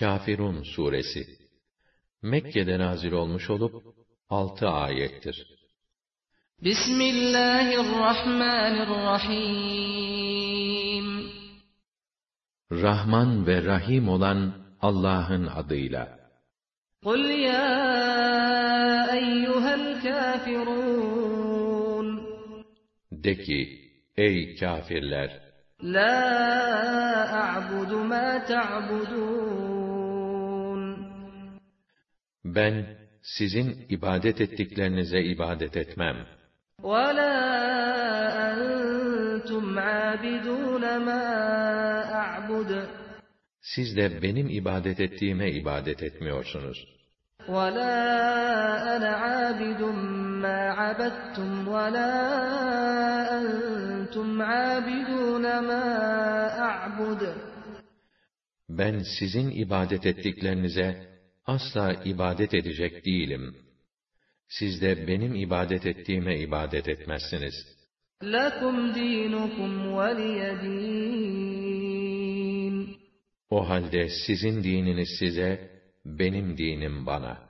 Kafirun suresi Mekke'de nazil olmuş olup 6 ayettir. Bismillahirrahmanirrahim Rahman ve Rahim olan Allah'ın adıyla. Kul ya eyyuhel kafirun De ki, ey kafirler! La a'budu ma ta'budun Ben sizin ibadet ettiklerinize ibadet etmem. Ve la entum abidun ma a'bud. Siz de benim ibadet ettiğime ibadet etmiyorsunuz. وَلَا أَنَا عَابِدٌ مَّا عَبَدتُّمْ وَلَا أَنتُمْ عَابِدُونَ مَا أَعْبُدُ Ben sizin ibadet ettiklerinize asla ibadet edecek değilim. Siz de benim ibadet ettiğime ibadet etmezsiniz. لَكُمْ دِينُكُمْ وَلِيَ دِينِ O halde sizin dininiz size, benim dinim bana.''